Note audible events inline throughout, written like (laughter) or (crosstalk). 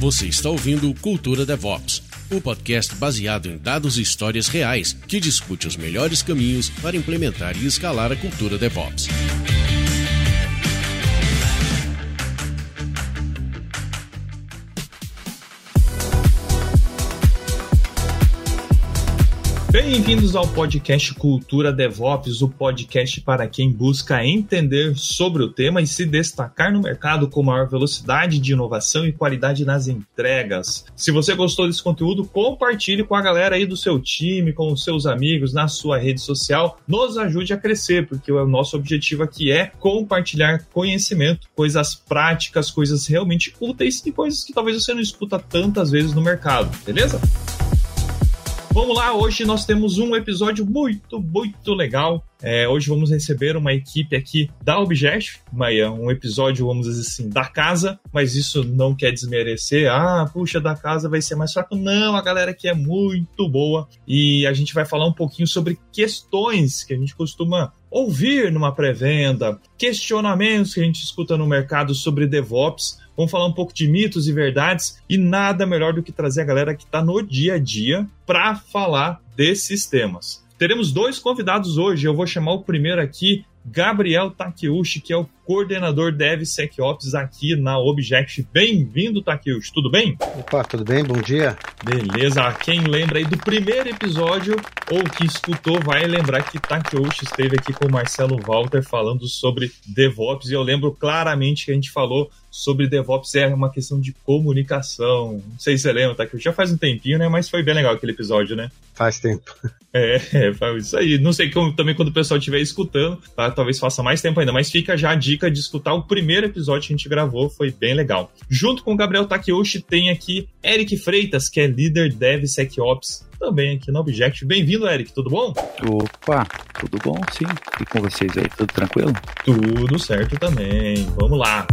Você está ouvindo Cultura DevOps, o podcast baseado em dados e histórias reais que discute os melhores caminhos para implementar e escalar a cultura DevOps. Bem-vindos ao podcast Cultura DevOps, o podcast para quem busca entender sobre o tema e se destacar no mercado com maior velocidade de inovação e qualidade nas entregas. Se você gostou desse conteúdo, compartilhe com a galera aí do seu time, com os seus amigos, na sua rede social. Nos ajude a crescer, porque o nosso objetivo aqui é compartilhar conhecimento, coisas práticas, coisas realmente úteis e coisas que talvez você não escuta tantas vezes no mercado, beleza? Vamos lá, hoje nós temos um episódio muito, muito legal. É, hoje vamos receber uma equipe aqui da Object, um episódio, vamos dizer assim, da casa, mas isso não quer desmerecer. Ah, puxa, da casa vai ser mais fraco. Não, a galera aqui é muito boa e a gente vai falar um pouquinho sobre questões que a gente costuma ouvir numa pré-venda, questionamentos que a gente escuta no mercado sobre DevOps Vamos falar um pouco de mitos e verdades e nada melhor do que trazer a galera que está no dia a dia para falar desses temas. Teremos dois convidados hoje. Eu vou chamar o primeiro aqui, Gabriel Takeuchi, que é o coordenador DevSecOps aqui na Object. Bem-vindo, Takeuchi, tudo bem? Opa, tudo bem? Bom dia. Beleza, quem lembra aí do primeiro episódio ou que escutou vai lembrar que Takeuchi esteve aqui com o Marcelo Walter falando sobre DevOps e eu lembro claramente que a gente falou sobre DevOps é uma questão de comunicação. Não sei se você lembra, tá? Que já faz um tempinho, né? Mas foi bem legal aquele episódio, né? Faz tempo. (laughs) É, é isso aí. Não sei como também quando o pessoal estiver escutando, tá? Talvez faça mais tempo ainda, mas fica já a dica dica de escutar o primeiro episódio que a gente gravou, foi bem legal. Junto com o Gabriel Takeuchi tem aqui Eric Freitas, que é líder DevSecOps também aqui no Object. Bem-vindo, Eric, tudo bom? Opa, tudo bom, sim. E com vocês aí, tudo tranquilo? Tudo certo também. Vamos lá.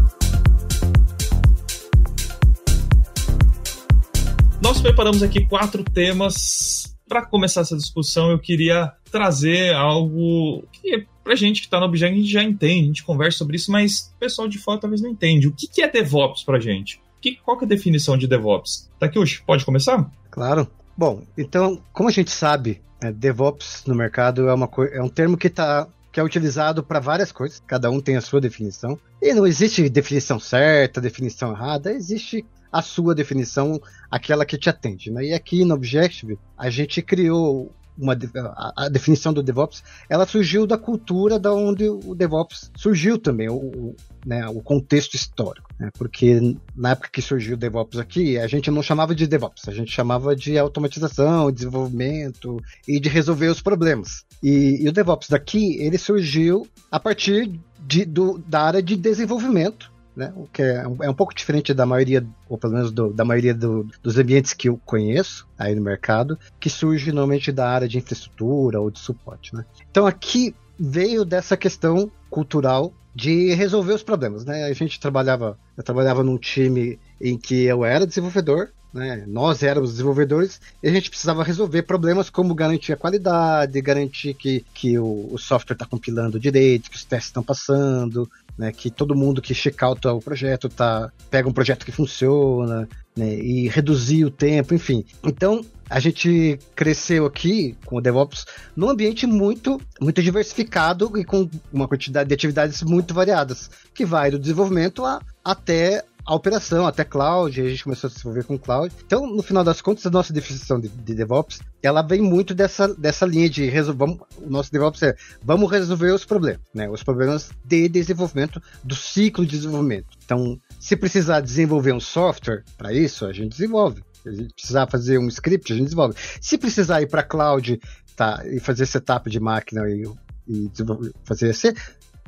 Nós preparamos aqui quatro temas. Para começar essa discussão, eu queria trazer algo que pra gente que tá no Object, a gente já entende, a gente conversa sobre isso, mas o pessoal de fora talvez não entende. O que, que é DevOps pra gente? Que, qual que é a definição de DevOps? Takiushi, pode começar? Claro. Bom, então, como a gente sabe, é, DevOps no mercado é, uma é um termo que tá que é utilizado para várias coisas, cada um tem a sua definição. E não existe definição certa, definição errada, existe a sua definição, aquela que te atende. Né? E aqui no Objective, a gente criou uma, a, a, definição do DevOps, ela surgiu da cultura da onde o DevOps surgiu também, o, o, né, o contexto histórico. Né, porque na época que surgiu o DevOps aqui, a gente não chamava de DevOps, a gente chamava de automatização, desenvolvimento e de resolver os problemas. E, e o DevOps daqui, ele surgiu a partir de, do, da área de desenvolvimento né? O que é, é um pouco diferente da maioria, ou pelo menos do, da maioria do, dos ambientes que eu conheço aí no mercado, que surge normalmente da área de infraestrutura ou de suporte, né? Então aqui veio dessa questão cultural de resolver os problemas, né? A gente trabalhava, eu trabalhava num time em que eu era desenvolvedor, né? Nós éramos desenvolvedores e a gente precisava resolver problemas como garantir a qualidade, garantir que, que o, o software está compilando direito, que os testes estão passando, né, que todo mundo que check-out o projeto tá, pega um projeto que funciona, né, e reduzir o tempo, enfim. Então, a gente cresceu aqui com o DevOps num ambiente muito, muito diversificado e com uma quantidade de atividades muito variadas, que vai do desenvolvimento a, até a operação, até cloud, a gente começou a se desenvolver com cloud. Então, no final das contas, a nossa definição de, de DevOps, ela vem muito dessa, dessa linha de resolver, o nosso DevOps é, vamos resolver os problemas, né? Os problemas de desenvolvimento, do ciclo de desenvolvimento. Então, se precisar desenvolver um software para isso, a gente desenvolve. Se precisar fazer um script, a gente desenvolve. Se precisar ir para cloud tá, e fazer setup de máquina e, e fazer esse,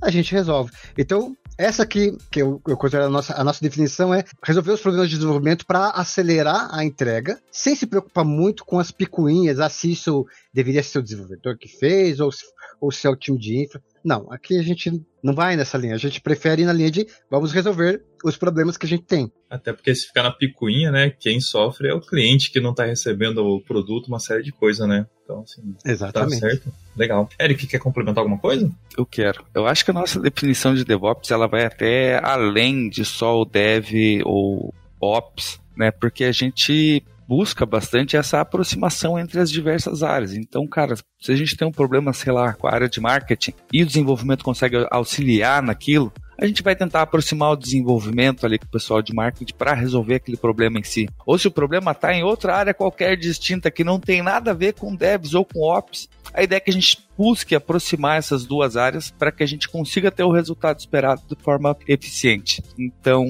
a gente resolve. Então, essa aqui, que eu, eu considero a nossa, a nossa definição, é resolver os problemas de desenvolvimento para acelerar a entrega, sem se preocupar muito com as picuinhas, ah, se isso deveria ser o desenvolvedor que fez, ou se, ou se é o time de infra. Não, aqui a gente não vai nessa linha. A gente prefere ir na linha de vamos resolver os problemas que a gente tem. Até porque se ficar na picuinha, né? Quem sofre é o cliente que não está recebendo o produto, uma série de coisas, né? Então, assim, tá Exatamente. tá certo. Legal. Eric, quer complementar alguma coisa? Eu quero. Eu acho que a nossa definição de DevOps ela vai até além de só o Dev ou Ops né? Porque a gente busca bastante essa aproximação entre as diversas áreas. Então, cara, se a gente tem um problema, sei lá, com a área de marketing e o desenvolvimento consegue auxiliar naquilo, a gente vai tentar aproximar o desenvolvimento ali com o pessoal de marketing para resolver aquele problema em si. Ou se o problema está em outra área qualquer distinta que não tem nada a ver com devs ou com ops, a ideia é que a gente busque aproximar essas duas áreas para que a gente consiga ter o resultado esperado de forma eficiente. Então,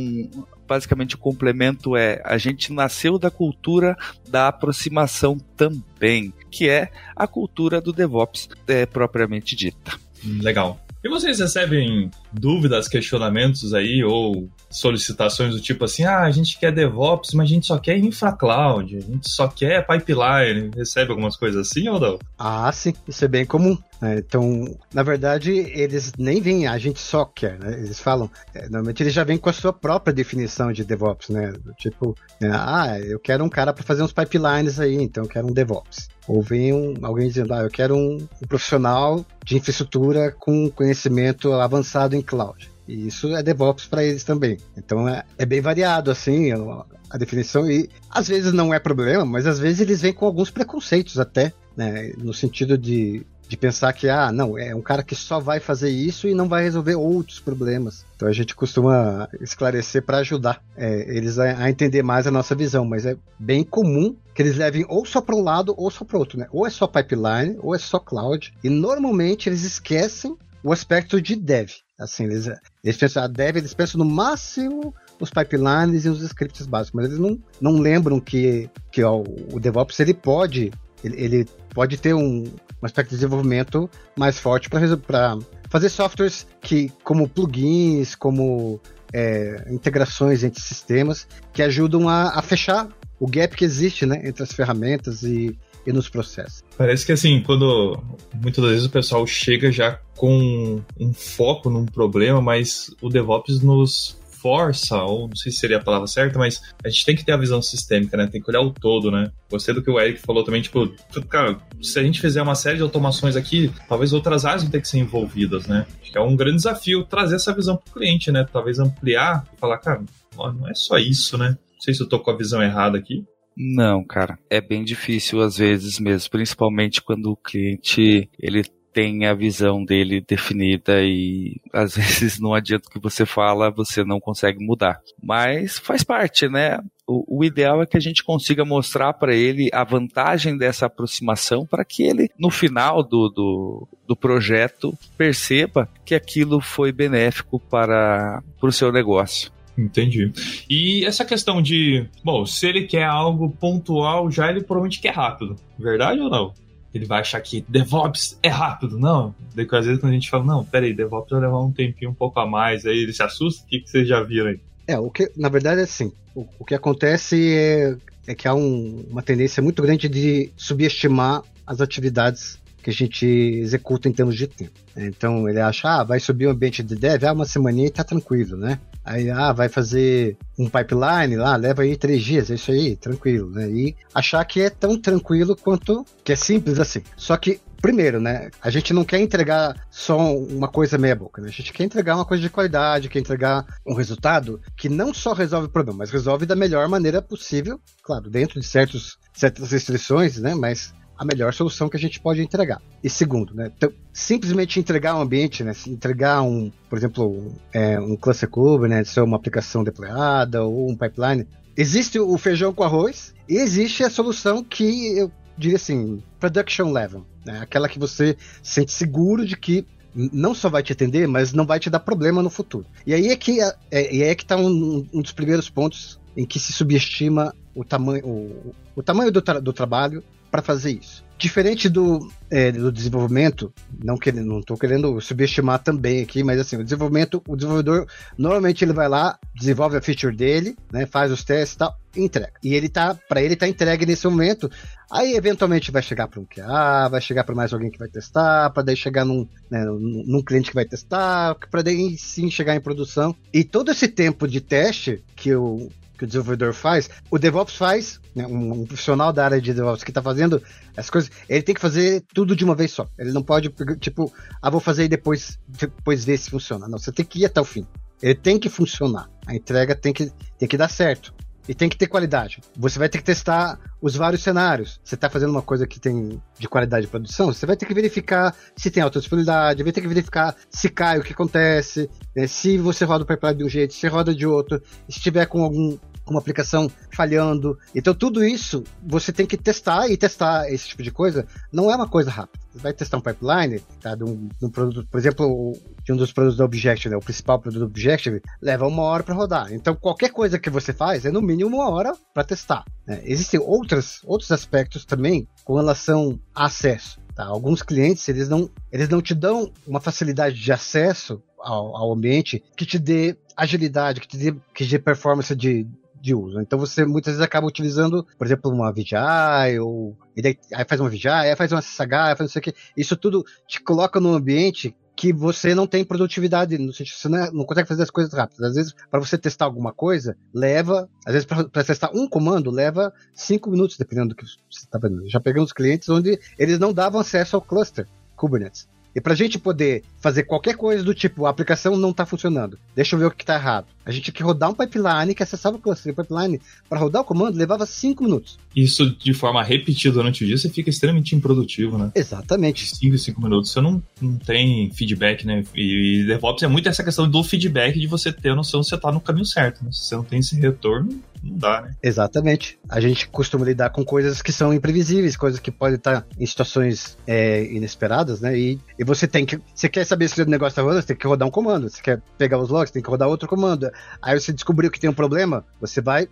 basicamente o complemento é a gente nasceu da cultura da aproximação também, que é a cultura do DevOps é, propriamente dita. Legal. E vocês recebem dúvidas, questionamentos aí, ou solicitações do tipo assim, ah, a gente quer DevOps, mas a gente só quer InfraCloud, a gente só quer pipeline, recebe algumas coisas assim ou não? Ah, sim, isso é bem comum. Né? Então, na verdade, eles nem vêm, a gente só quer, né? Eles falam, é, normalmente eles já vêm com a sua própria definição de DevOps, né? Tipo, né? ah, eu quero um cara para fazer uns pipelines aí, então eu quero um DevOps. Ou vem um, alguém dizendo, ah, eu quero um, um profissional de infraestrutura com conhecimento avançado em cloud. E isso é DevOps para eles também. Então é, é bem variado, assim, a, a, definição. E às vezes não é problema, mas às vezes eles vêm com alguns preconceitos até, né? No sentido de de pensar que, ah, não, é um cara que só vai fazer isso e não vai resolver outros problemas. Então a gente costuma esclarecer para ajudar é, eles a, a, entender mais a nossa visão, mas é bem comum que eles levem ou só para um lado ou só para outro, né? Ou é só pipeline, ou é só cloud, e normalmente eles esquecem o aspecto de dev. Assim, eles, eles pensam, a dev, eles pensam no máximo os pipelines e os scripts básicos, mas eles não, não lembram que, que ó, o DevOps ele pode ele, ele pode ter um, um aspecto de desenvolvimento mais forte para fazer softwares que, como plugins, como é, integrações entre sistemas, que ajudam a, a, fechar o gap que existe né, entre as ferramentas e, e nos processos. Parece que assim, quando muitas vezes o pessoal chega já com um foco num problema, mas o DevOps nos força, ou não sei se seria a palavra certa, mas a gente tem que ter a visão sistêmica, né? Tem que olhar o todo, né? Gostei do que o Eric falou também, tipo, cara, se a gente fizer uma série de automações aqui, talvez outras áreas vão ter que ser envolvidas, né? Acho que é um grande desafio trazer essa visão para o cliente, né? Talvez ampliar e falar, cara, não é só isso, né? Não sei se eu tô com a visão errada aqui. Não, cara, é bem difícil às vezes mesmo, principalmente quando o cliente ele tem a visão dele definida e às (laughs) vezes não adianta o que você fala, você não consegue mudar. Mas faz parte, né? O, o ideal é que a gente consiga mostrar para ele a vantagem dessa aproximação para que ele, no final do, do, do, projeto, perceba que aquilo foi benéfico para, o seu negócio. Entendi. E essa questão de, bom, se ele quer algo pontual, já ele provavelmente quer rápido. Verdade ou não? Ele vai achar que DevOps é rápido. Não. Daí, às vezes, quando a gente fala, não, peraí, DevOps vai levar um tempinho um pouco a mais, aí ele se assusta. O que, que vocês já viram aí? É, o que, na verdade, é assim. O, o que acontece é, é que há um, uma tendência muito grande de subestimar as atividades que a gente executa em termos de tempo. Então ele acha, ah, vai subir o ambiente de dev, ah, uma semaninha e tá tranquilo, né? Aí, ah, vai fazer um pipeline lá, leva aí três dias, é isso aí, tranquilo, né? E achar que é tão tranquilo quanto que é simples assim. Só que primeiro, né? A gente não quer entregar só uma coisa meia boca, né? A gente quer entregar uma coisa de qualidade, quer entregar um resultado que não só resolve o problema, mas resolve da melhor maneira possível, claro, dentro de certos, certas restrições, né? Mas a melhor solução que a gente pode entregar. E segundo, né, então, simplesmente entregar um ambiente, né, entregar um, por exemplo, um, é, um cluster Kubernetes, ou uma aplicação deployada, ou um pipeline, existe o feijão com arroz e existe a solução que eu diria assim, production level, né, aquela que você sente seguro de que não só vai te atender, mas não vai te dar problema no futuro. E aí é que é, é, é que está um, um, dos primeiros pontos em que se subestima o tamanho, o, o tamanho do, tra do trabalho para fazer isso. Diferente do, é, do desenvolvimento, não querendo, não estou querendo subestimar também aqui, mas assim, o desenvolvimento, o desenvolvedor normalmente ele vai lá, desenvolve a feature dele, né, faz os testes e tal, entrega. E ele tá, para ele tá entregue nesse momento. Aí eventualmente vai chegar para um QA, vai chegar para mais alguém que vai testar, para daí chegar num, né, num cliente que vai testar, para daí sim chegar em produção. E todo esse tempo de teste que o que o desenvolvedor faz, o DevOps faz, né, um, um, profissional da área de DevOps que está fazendo as coisas, ele tem que fazer tudo de uma vez só. Ele não pode, tipo, ah, vou fazer e depois, depois ver se funciona. Não, você tem que ir até o fim. Ele tem que funcionar. A entrega tem que, tem que dar certo. e tem que ter qualidade. Você vai ter que testar os vários cenários. Você está fazendo uma coisa que tem de qualidade de produção, você vai ter que verificar se tem alta disponibilidade, vai ter que verificar se cai o que acontece, né, se você roda o pipeline de um jeito, se roda de outro, se tiver com algum uma aplicação falhando. Então, tudo isso você tem que testar e testar esse tipo de coisa não é uma coisa rápida. Você vai testar um pipeline, tá? De um, de um produto, por exemplo, de um dos produtos da Objective, né? o principal produto da Objective, leva uma hora para rodar. Então, qualquer coisa que você faz é no mínimo uma hora para testar. Né? Existem outras, outros aspectos também com relação a acesso. Tá? Alguns clientes, eles não, eles não te dão uma facilidade de acesso ao, ao, ambiente que te dê agilidade, que te dê, que dê performance de, de uso. Então você muitas vezes acaba utilizando, por exemplo, uma VGI, ou daí, aí faz uma VGI, aí faz uma SSH, faz não sei o que. Isso tudo te coloca num ambiente que você não tem produtividade, no sentido você não, é, não consegue fazer as coisas rápidas. Às vezes, para você testar alguma coisa, leva, às vezes, para testar um comando, leva cinco minutos, dependendo do que você está vendo. Já pegamos clientes onde eles não davam acesso ao cluster Kubernetes. E para a gente poder fazer qualquer coisa do tipo, a aplicação não está funcionando, deixa eu ver o que está errado. A gente tinha que rodar um pipeline que acessava o cluster. Pipeline, para rodar o comando, levava 5 minutos. Isso de forma repetida durante o dia, você fica extremamente improdutivo, né? Exatamente. 5 5 minutos, você não, não tem feedback, né? E, e DevOps é muito essa questão do feedback de você ter a noção se você está no caminho certo. Né? Se você não tem esse retorno, não dá, né? Exatamente. A gente costuma lidar com coisas que são imprevisíveis, coisas que podem estar em situações é, inesperadas, né? E, e você tem que. Você quer saber se o negócio está rodando, você tem que rodar um comando. Você quer pegar os logs, tem que rodar outro comando. Aí você descobriu que tem um problema, você vai.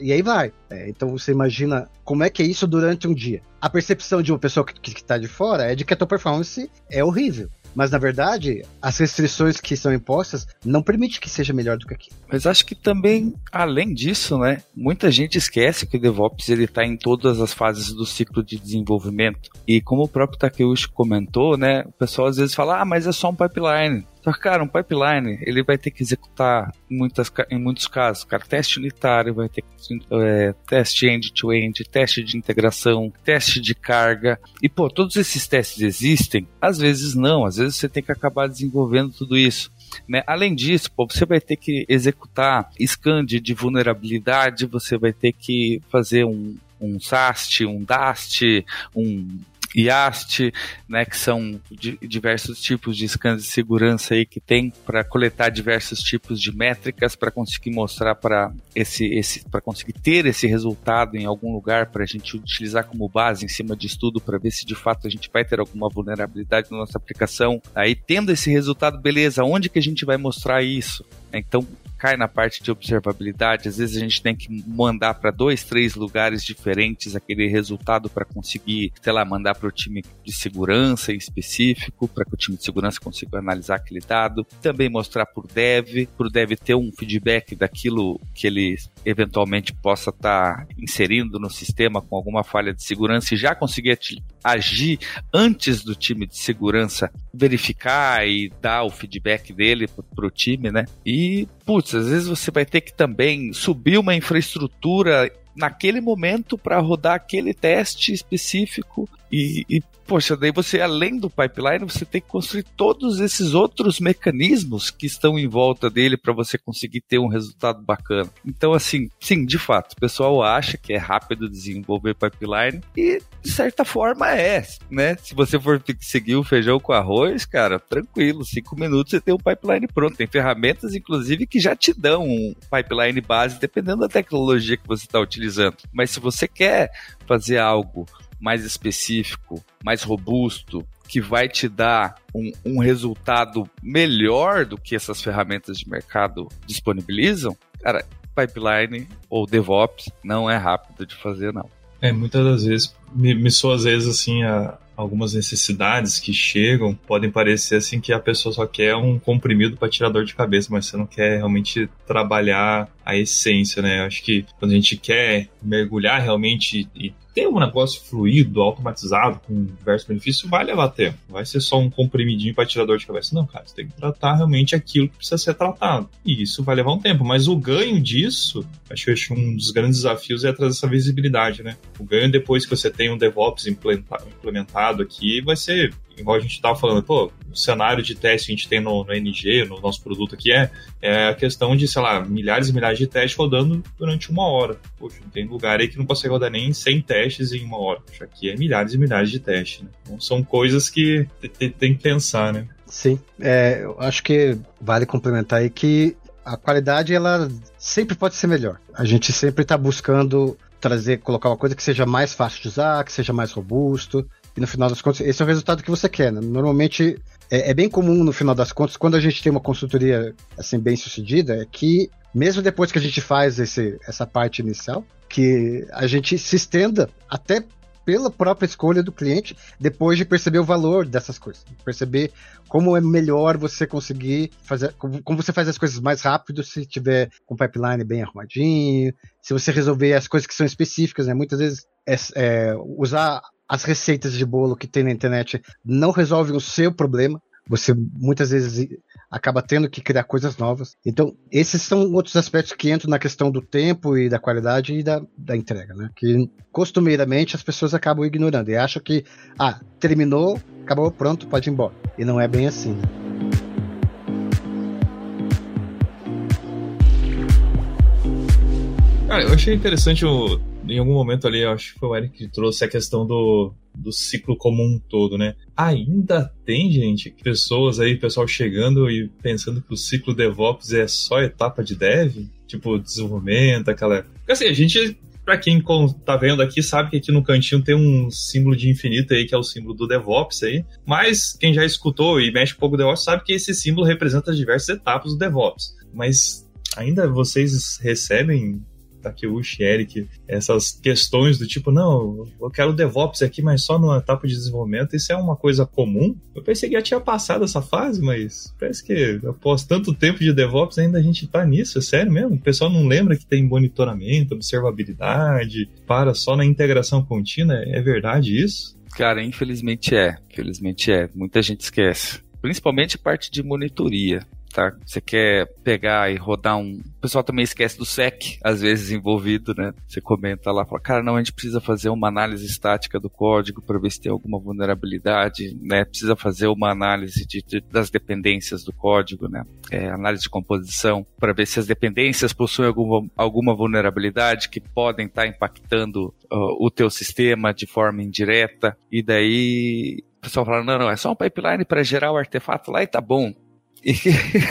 E aí vai. É, então você imagina como é que é isso durante um dia. A percepção de uma pessoa que está de fora é de que a tua performance é horrível. Mas na verdade, as restrições que são impostas não permitem que seja melhor do que aqui. Mas acho que também, além disso, né, muita gente esquece que o DevOps ele está em todas as fases do ciclo de desenvolvimento. E como o próprio Takeuchi comentou, né, o pessoal às vezes fala, ah, mas é só um pipeline. Só que, cara, um pipeline, ele vai ter que executar muitas, em muitos casos, cara, teste unitário, vai ter que, é, teste end-to-end, -end, teste de integração, teste de carga. E, pô, todos esses testes existem? Às vezes não, às vezes você tem que acabar desenvolvendo tudo isso. Né? Além disso, pô, você vai ter que executar scan de vulnerabilidade, você vai ter que fazer um, um SAST, um DAST, um IAST, né, que são diversos tipos de scans de segurança aí que tem para coletar diversos tipos de métricas para conseguir mostrar para esse, esse para conseguir ter esse resultado em algum lugar para a gente utilizar como base em cima de estudo para ver se de fato a gente vai ter alguma vulnerabilidade na nossa aplicação. Aí tendo esse resultado, beleza, onde que a gente vai mostrar isso? Então cai na parte de observabilidade, às vezes a gente tem que mandar para dois, três lugares diferentes aquele resultado para conseguir, sei lá, mandar para o time de segurança em específico, para que o time de segurança consiga analisar aquele dado. Também mostrar para o dev, para o dev ter um feedback daquilo que ele eventualmente possa estar tá inserindo no sistema com alguma falha de segurança e já conseguir agir antes do time de segurança verificar e dar o feedback dele para o time, né? E, putz, às vezes você vai ter que também subir uma infraestrutura naquele momento para rodar aquele teste específico e, e, poxa, daí você, além do pipeline, você tem que construir todos esses outros mecanismos que estão em volta dele para você conseguir ter um resultado bacana. Então, assim, sim, de fato, o pessoal acha que é rápido desenvolver pipeline e, de certa forma, é, né? Se você for seguir o feijão com arroz, cara, tranquilo, cinco minutos você tem o pipeline pronto. Tem ferramentas, inclusive, que já te dão um pipeline base, dependendo da tecnologia que você está utilizando. Mas se você quer fazer algo mais específico, mais robusto, que vai te dar um, um, resultado melhor do que essas ferramentas de mercado disponibilizam, cara, pipeline ou DevOps não é rápido de fazer, não. É, muitas das vezes, me, me soa às vezes assim, a, algumas necessidades que chegam podem parecer assim que a pessoa só quer um comprimido para tirar dor de cabeça, mas você não quer realmente trabalhar a essência, né? Acho que quando a gente quer mergulhar realmente e ter um negócio fluido, automatizado, com diversos benefícios, vai levar tempo. Vai ser só um comprimidinho para tirar dor de cabeça. Não, cara, você tem que tratar realmente aquilo que precisa ser tratado. E isso vai levar um tempo. Mas o ganho disso, acho que um dos grandes desafios é trazer essa visibilidade, né? O ganho depois que você tem um DevOps implementado aqui vai ser igual a gente estava falando, pô, o cenário de teste que a gente tem no, no, NG, no nosso produto aqui, é, é a questão de, sei lá, milhares e milhares de testes rodando durante uma hora. Poxa, tem lugar aí que não consegue rodar nem 100 testes em uma hora. Poxa, aqui é milhares e milhares de testes, né? Então são coisas que tem que pensar, né? Sim, é, eu acho que vale complementar aí que a qualidade ela sempre pode ser melhor. A gente sempre está buscando trazer, colocar uma coisa que seja mais fácil de usar, que seja mais robusto. E no final das contas, esse é o resultado que você quer. Né? Normalmente é, é, bem comum no final das contas, quando a gente tem uma consultoria assim bem sucedida, é que mesmo depois que a gente faz esse, essa parte inicial, que a gente se estenda até pela própria escolha do cliente, depois de perceber o valor dessas coisas. Perceber como é melhor você conseguir fazer. Como você faz as coisas mais rápido se tiver com o pipeline bem arrumadinho, se você resolver as coisas que são específicas, né? Muitas vezes é, é, usar as receitas de bolo que tem na internet não resolve o seu problema. Você muitas vezes acaba tendo que criar coisas novas. Então, esses são outros aspectos que entram na questão do tempo e da qualidade e da, da entrega, né? Que costumeiramente as pessoas acabam ignorando e acham que, ah, terminou, acabou, pronto, pode ir embora. E não é bem assim, né? Cara, eu achei interessante o, em algum momento ali, acho que foi o Eric que trouxe a questão do, do ciclo como um todo, né? Ainda tem, gente, pessoas aí, pessoal chegando e pensando que o ciclo DevOps é só etapa de dev, tipo desenvolvimento, aquela. Porque assim, a gente Pra quem tá vendo aqui, sabe que aqui no cantinho tem um símbolo de infinito aí, que é o símbolo do DevOps aí. Mas quem já escutou e mexe um pouco com DevOps sabe que esse símbolo representa as diversas etapas do DevOps. Mas ainda vocês recebem Takeuchi, Eric, essas questões do tipo, não, eu quero DevOps aqui, mas só numa etapa de desenvolvimento, isso é uma coisa comum? Eu pensei que já tinha passado essa fase, mas parece que após tanto tempo de DevOps ainda a gente tá nisso, é sério mesmo? O pessoal não lembra que tem monitoramento, observabilidade, para só na integração contínua, é verdade isso? Cara, infelizmente é, infelizmente é, muita gente esquece. Principalmente parte de monitoria tá? Você quer pegar e rodar um. O pessoal também esquece do SEC, às vezes envolvido, né? Você comenta lá, fala, cara, não, a gente precisa fazer uma análise estática do código para ver se tem alguma vulnerabilidade, né? Precisa fazer uma análise de, de, das dependências do código, né? É, análise de composição, para ver se as dependências possuem alguma, alguma vulnerabilidade que podem estar tá impactando uh, o teu sistema de forma indireta. E daí o pessoal fala, não, não, é só um pipeline para gerar o artefato lá e tá bom. (laughs)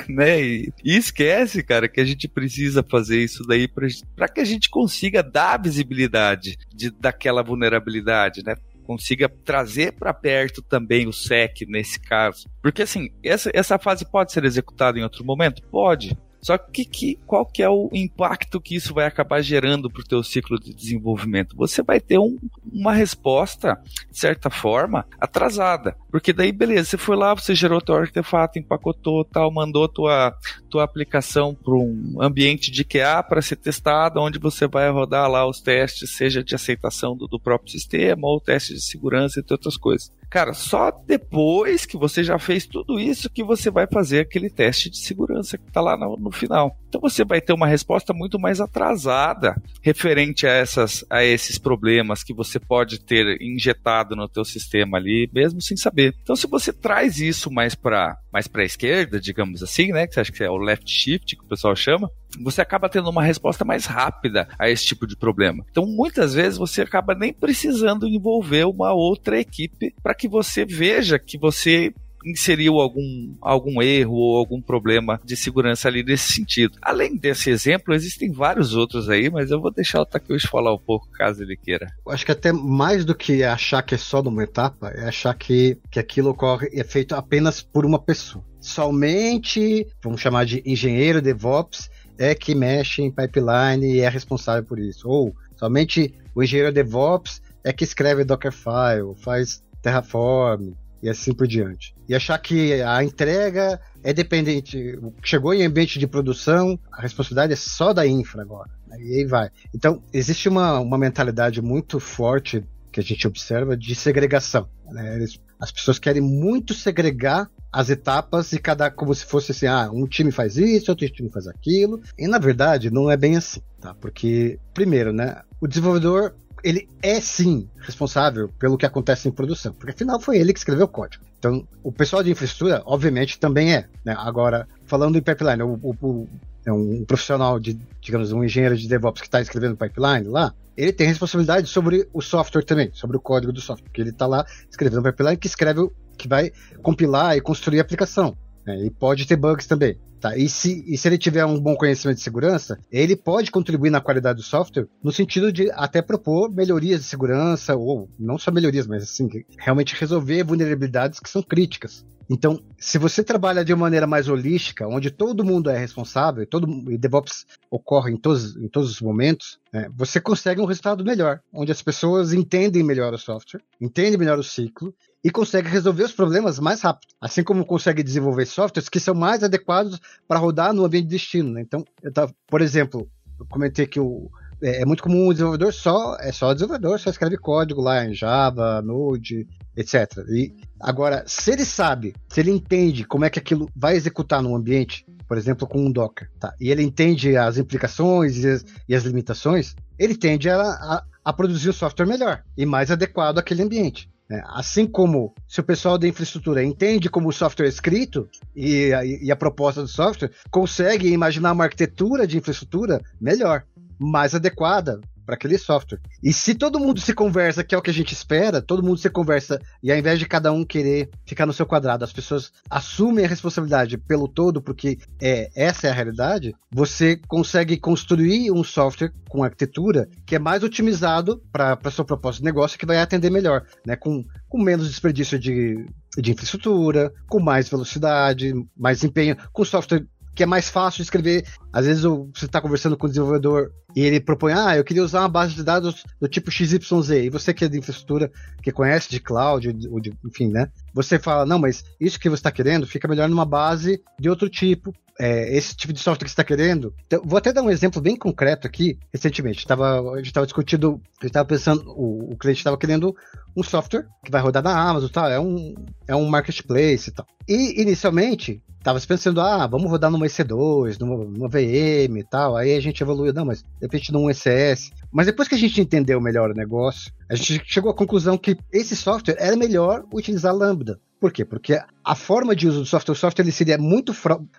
E, né, e, esquece, cara, que a gente precisa fazer isso daí para que a gente consiga dar visibilidade de, daquela vulnerabilidade, né? Consiga trazer para perto também o SEC nesse caso. Porque assim, essa, essa fase pode ser executada em outro momento? Pode. Só que, que qual que é o impacto que isso vai acabar gerando para o teu ciclo de desenvolvimento? Você vai ter um, uma resposta, de certa forma, atrasada. Porque daí, beleza, você foi lá, você gerou teu artefato, empacotou, tal, mandou tua, tua aplicação para um ambiente de QA para ser testado, onde você vai rodar lá os testes, seja de aceitação do, do próprio sistema ou testes de segurança e outras coisas. Cara, só depois que você já fez tudo isso que você vai fazer aquele teste de segurança que está lá no, no, final. Então você vai ter uma resposta muito mais atrasada referente a, essas, a esses problemas que você pode ter injetado no teu sistema ali, mesmo sem saber. Então se você traz isso mais para mais para a esquerda, digamos assim, né, que você acha que é o left shift que o pessoal chama, você acaba tendo uma resposta mais rápida a esse tipo de problema. Então, muitas vezes você acaba nem precisando envolver uma outra equipe para que você veja que você inseriu algum, algum erro ou algum problema de segurança ali nesse sentido. Além desse exemplo, existem vários outros aí, mas eu vou deixar o Takeuchi falar um pouco, caso ele queira. Acho que até mais do que achar que é só numa etapa, é achar que, que aquilo ocorre e é feito apenas por uma pessoa. Somente, vamos chamar de engenheiro DevOps, é que mexe em pipeline e é responsável por isso. Ou somente o engenheiro DevOps é que escreve Dockerfile, faz Terraform e assim por diante. E achar que a entrega é dependente, chegou em ambiente de produção, a responsabilidade é só da infra agora. Né? E aí vai. Então, existe uma, uma mentalidade muito forte que a gente observa de segregação. Né? As pessoas querem muito segregar as etapas e cada como se fosse assim, ah, um time faz isso, outro time faz aquilo. E na verdade não é bem assim, tá? Porque primeiro, né, o desenvolvedor ele é sim responsável pelo que acontece em produção, porque afinal foi ele que escreveu o código. Então, o pessoal de infraestrutura, obviamente, também é. Né? Agora, falando em pipeline, o, o, o é um profissional de, digamos, um engenheiro de DevOps que está escrevendo pipeline lá, ele tem responsabilidade sobre o software também, sobre o código do software, porque ele está lá escrevendo pipeline que escreve, que vai compilar e construir a aplicação. Né? E pode ter bugs também. Tá? E, se, e se ele tiver um bom conhecimento de segurança, ele pode contribuir na qualidade do software no sentido de até propor melhorias de segurança, ou não só melhorias, mas assim, realmente resolver vulnerabilidades que são críticas. Então, se você trabalha de uma maneira mais holística, onde todo mundo é responsável, todo, e DevOps ocorre em todos, em todos os momentos, né, você consegue um resultado melhor, onde as pessoas entendem melhor o software, entendem melhor o ciclo e consegue resolver os problemas mais rápido. Assim como consegue desenvolver softwares que são mais adequados para rodar no ambiente de destino. Né? Então, eu tava, por exemplo, eu comentei que o, é, é, muito comum o desenvolvedor só, é só desenvolvedor, só escreve código lá em Java, Node, etc. E agora, se ele sabe, se ele entende como é que aquilo vai executar no ambiente, por exemplo, com um Docker, tá? E ele entende as implicações e as, e as limitações, ele tende a, a, a produzir o software melhor e mais adequado àquele ambiente. Né? Assim como se o pessoal da infraestrutura entende como o software é escrito e a, e a proposta do software, consegue imaginar uma arquitetura de infraestrutura melhor, mais adequada para aquele software. E se todo mundo se conversa, que é o que a gente espera, todo mundo se conversa e ao invés de cada um querer ficar no seu quadrado, as pessoas assumem a responsabilidade pelo todo, porque é essa é a realidade, você consegue construir um software com arquitetura que é mais otimizado para seu propósito de negócio que vai atender melhor, né? Com, com menos desperdício de, de infraestrutura, com mais velocidade, mais empenho, com software que é mais fácil de escrever. Às vezes você está conversando com o desenvolvedor e ele propõe, ah, eu queria usar uma base de dados do tipo XYZ. E você que é de infraestrutura, que conhece de cloud, ou de, enfim, né? Você fala, não, mas isso que você está querendo fica melhor numa base de outro tipo. É, esse tipo de software que você está querendo. Então, vou até dar um exemplo bem concreto aqui. Recentemente, tava, a gente estava discutindo, a gente estava pensando, o, o cliente estava querendo um software que vai rodar na Amazon, tal, é um, é um marketplace e tal. E inicialmente tava pensando, ah, vamos rodar numa EC2, numa, numa VM e tal. Aí a gente evoluiu, não, mas de repente num ECS. Mas depois que a gente entendeu melhor o negócio, a gente chegou à conclusão que esse software era melhor utilizar Lambda. Por quê? Porque a forma de uso do software, o software ele seria muito,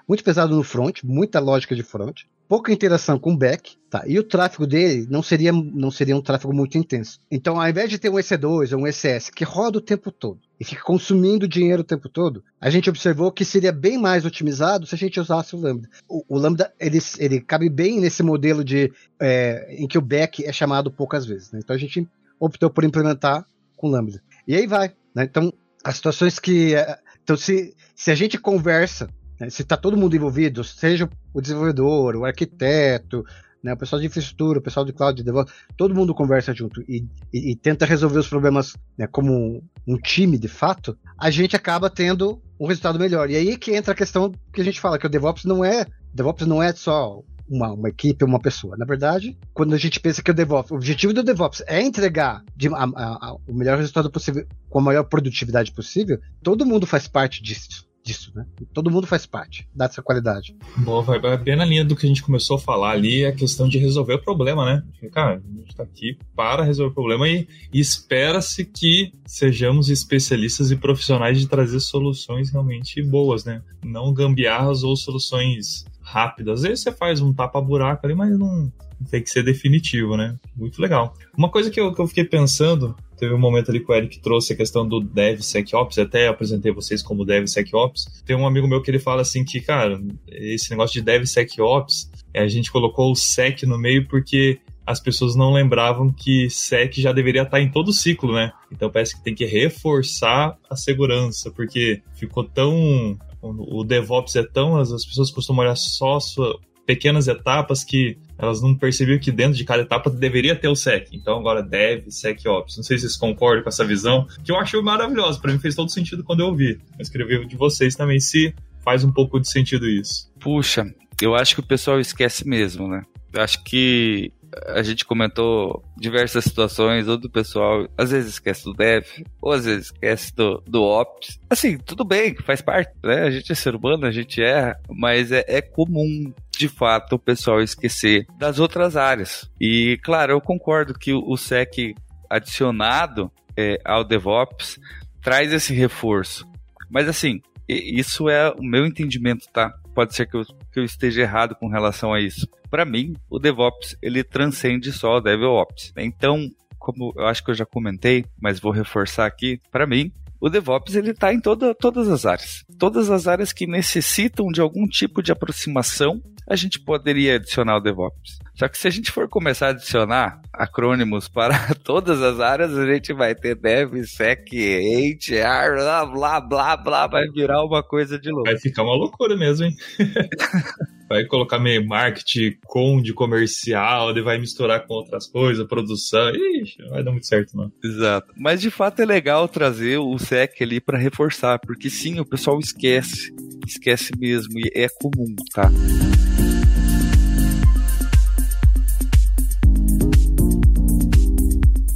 muito pesado no front, muita lógica de front, pouca interação com o back, tá? E o tráfego dele não seria, não seria um tráfego muito intenso. Então, ao invés de ter um EC2 ou um ECS que roda o tempo todo e fica consumindo dinheiro o tempo todo, a gente observou que seria bem mais otimizado se a gente usasse o Lambda. O, o Lambda ele, ele cabe bem nesse modelo de é, em que o back é chamado poucas vezes. Né? Então a gente optou por implementar com Lambda. E aí vai. Né? Então as situações que. É, então, se, se a gente conversa, né, se está todo mundo envolvido, seja o desenvolvedor, o arquiteto, né, o pessoal de infraestrutura, o pessoal de cloud, de DevOps, todo mundo conversa junto e, e, e tenta resolver os problemas né, como um, um, time de fato, a gente acaba tendo um resultado melhor. E aí que entra a questão que a gente fala, que o DevOps não é. DevOps não é só uma, uma equipe, uma pessoa. Na verdade, quando a gente pensa que o DevOps, o objetivo do DevOps é entregar de, a, a, o melhor resultado possível com a maior produtividade possível, todo mundo faz parte disso disso, né? Todo mundo faz parte dessa qualidade. Boa, vai bem na linha do que a gente começou a falar ali, a questão de resolver o problema, né? Cara, a gente tá aqui para resolver o problema e, e espera-se que sejamos especialistas e profissionais de trazer soluções realmente boas, né? Não gambiarras ou soluções rápido. Às vezes você faz um tapa-buraco ali, mas não tem que ser definitivo, né? Muito legal. Uma coisa que eu, que eu fiquei pensando, teve um momento ali que o Eric trouxe a questão do DevSecOps, até apresentei vocês como DevSecOps. Tem um amigo meu que ele fala assim que, cara, esse negócio de DevSecOps, é, a gente colocou o Sec no meio porque as pessoas não lembravam que SEC já deveria estar em todo o ciclo, né? Então parece que tem que reforçar a segurança, porque ficou tão o DevOps é tão, as, as pessoas costumam olhar só sua, pequenas etapas que elas não percebiam que dentro de cada etapa deveria ter o SEC. Então agora Dev, SecOps. Não sei se vocês concordam com essa visão, que eu achei maravilhosa. Para mim fez todo sentido quando eu ouvi. Eu escrevi de vocês também se faz um pouco de sentido isso. Puxa, eu acho que o pessoal esquece mesmo, né? Eu acho que a gente comentou diversas situações, ou do pessoal às vezes esquece do dev, ou às vezes esquece do, do ops. Assim, tudo bem, faz parte, né? A gente é ser humano, a gente erra, mas é, é comum de fato o pessoal esquecer das outras áreas. E claro, eu concordo que o SEC adicionado é, ao DevOps traz esse reforço. Mas assim, isso é o meu entendimento, tá? Pode ser que eu, que eu esteja errado com relação a isso. Para mim, o DevOps ele transcende só o DevOps. Então, como eu acho que eu já comentei, mas vou reforçar aqui, para mim, o DevOps ele está em toda, todas as áreas. Todas as áreas que necessitam de algum tipo de aproximação, a gente poderia adicionar o DevOps. Só que se a gente for começar a adicionar acrônimos para (laughs) todas as áreas, a gente vai ter Dev, Sec, HR, blá, blá, blá, blá, vai virar uma coisa de louco. Vai ficar uma loucura mesmo, hein? (laughs) vai colocar meio marketing com de comercial, daí vai misturar com outras coisas, produção. Ixi, não vai dar muito certo, não. Exato. Mas de fato é legal trazer o SEC ali para reforçar, porque sim, o pessoal esquece. Esquece mesmo, e é comum, tá?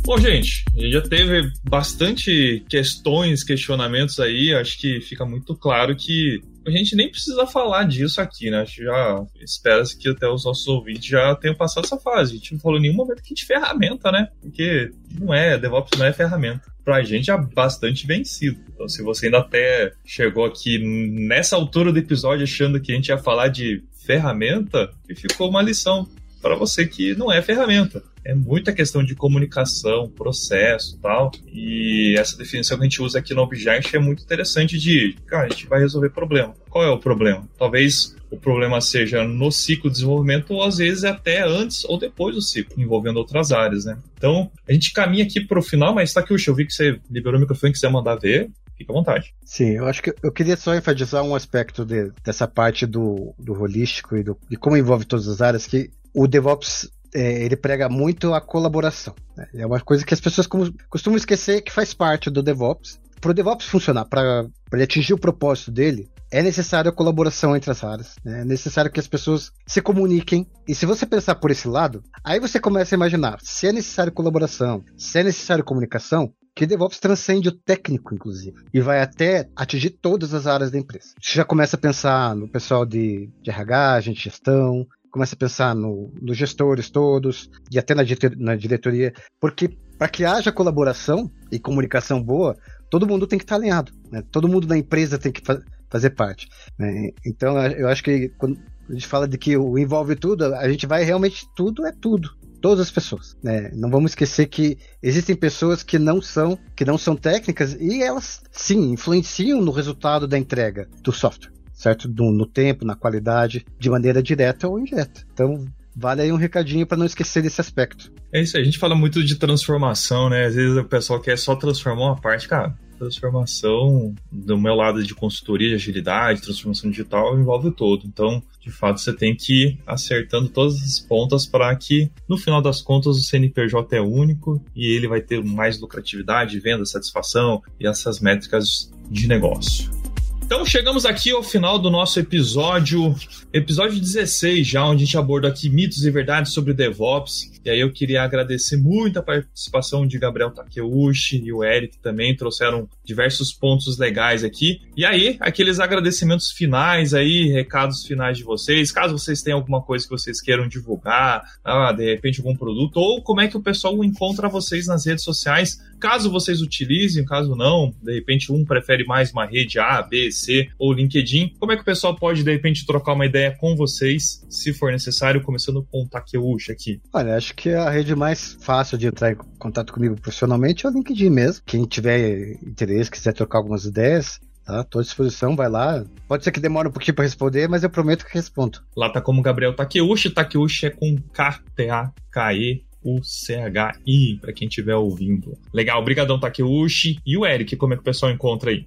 Bom, gente, já teve bastante questões, questionamentos aí. Acho que fica muito claro que a gente nem precisa falar disso aqui, né? Que já espera-se que até os nossos ouvintes já tenham passado essa fase. A gente não falou em nenhum momento aqui de ferramenta, né? Porque não é, DevOps não é ferramenta. Pra gente é bastante vencido. Então, se você ainda até chegou aqui nessa altura do episódio achando que a gente ia falar de ferramenta, ficou uma lição para você que não é ferramenta é muita questão de comunicação, processo tal. E essa definição que a gente usa aqui no Object é muito interessante de, cara, a gente vai resolver problema. Qual é o problema? Talvez o problema seja no ciclo de desenvolvimento ou às vezes até antes ou depois do ciclo, envolvendo outras áreas, né? Então, a gente caminha aqui para o final, mas tá aqui o eu vi que você liberou o microfone, quiser mandar ver, fica à vontade. Sim, eu acho que eu queria só enfatizar um aspecto de, dessa parte do, do holístico e do, de como envolve todas as áreas, que o DevOps é, ele prega muito a colaboração. Né? É uma coisa que as pessoas costumam esquecer que faz parte do DevOps. Para o DevOps funcionar, para ele atingir o propósito dele, é necessário a colaboração entre as áreas. Né? É necessário que as pessoas se comuniquem. E se você pensar por esse lado, aí você começa a imaginar se é necessário colaboração, se é necessário comunicação, que DevOps transcende o técnico, inclusive, e vai até atingir todas as áreas da empresa. Você já começa a pensar no pessoal de, de RH, gente de gestão, começa a pensar no, nos gestores todos e até na, na diretoria, porque para que haja colaboração e comunicação boa, todo mundo tem que estar alinhado, né? todo mundo da empresa tem que fa fazer parte. Né? Então eu acho que quando a gente fala de que o envolve tudo, a gente vai realmente tudo é tudo. Todas as pessoas, né? Não vamos esquecer que existem pessoas que não são, que não são técnicas e elas sim influenciam no resultado da entrega do software certo? No, no tempo, na qualidade, de maneira direta ou indireta. Então, vale aí um recadinho para não esquecer desse aspecto. É isso a gente fala muito de transformação, né? Às vezes o pessoal quer só transformar uma parte, cara. Transformação, do meu lado de consultoria, de agilidade, transformação digital, envolve todo. Então, de fato, você tem que ir acertando todas as pontas para que, no final das contas, o CNPJ é único e ele vai ter mais lucratividade, venda, satisfação e essas métricas de negócio. Então chegamos aqui ao final do nosso episódio, episódio 16 já, onde a gente aborda aqui mitos e verdades sobre DevOps. E aí eu queria agradecer muito a participação de Gabriel Takeuchi e o Eric também, trouxeram diversos pontos legais aqui. E aí, aqueles agradecimentos finais aí, recados finais de vocês, caso vocês tenham alguma coisa que vocês queiram divulgar, ah, de repente algum produto, ou como é que o pessoal encontra vocês nas redes sociais, caso vocês utilizem, caso não, de repente um prefere mais uma rede A, B, C ou LinkedIn, como é que o pessoal pode de repente trocar uma ideia com vocês, se for necessário, começando com o Takeuchi aqui? Olha, acho que a rede mais fácil de entrar em contato comigo profissionalmente é o LinkedIn mesmo. Quem tiver interesse, quiser trocar algumas ideias, Tá, tô à disposição, vai lá. Pode ser que demore um pouquinho para responder, mas eu prometo que respondo. Lá tá como Gabriel Takeuchi. Takeuchi é com K-T-A-K-E o C-H-I, para quem estiver ouvindo. Legal, obrigadão Takeuchi. E o Eric, como é que o pessoal encontra aí?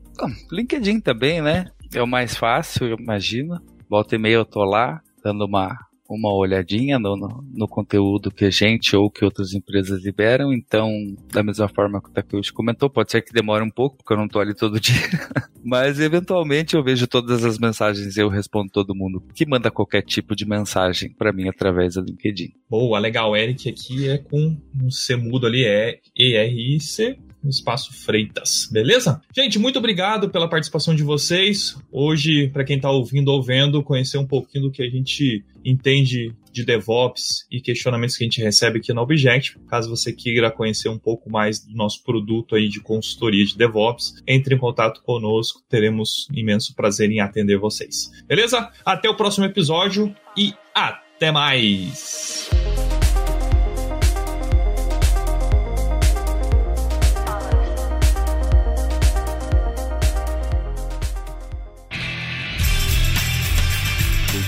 LinkedIn também, né? É o mais fácil, eu imagino. Volta e meia eu tô lá, dando uma uma olhadinha no, no, no, conteúdo que a gente ou que outras empresas liberam. Então, da mesma forma que o Takeuchi comentou, pode ser que demore um pouco, porque eu não estou ali todo (laughs) dia. Mas, eventualmente, eu vejo todas as mensagens e eu respondo todo mundo que manda qualquer tipo de mensagem para mim através do LinkedIn. Boa, legal. Eric aqui é com um C mudo ali, é E-R-I-C no Espaço Freitas, beleza? Gente, muito obrigado pela participação de vocês. Hoje, para quem está ouvindo ou vendo, conhecer um pouquinho do que a gente entende de DevOps e questionamentos que a gente recebe aqui no Object. Caso você queira conhecer um pouco mais do nosso produto aí de consultoria de DevOps, entre em contato conosco, teremos imenso prazer em atender vocês. Beleza? Até o próximo episódio e até mais!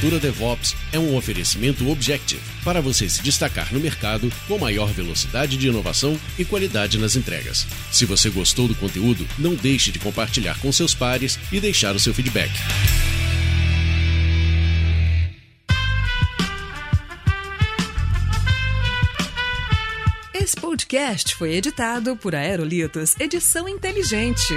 Cultura DevOps é um oferecimento Objective para você se destacar no mercado com maior velocidade de inovação e qualidade nas entregas. Se você gostou do conteúdo, não deixe de compartilhar com seus pares e deixar o seu feedback. Esse podcast foi editado por Aerolitos Edição Inteligente.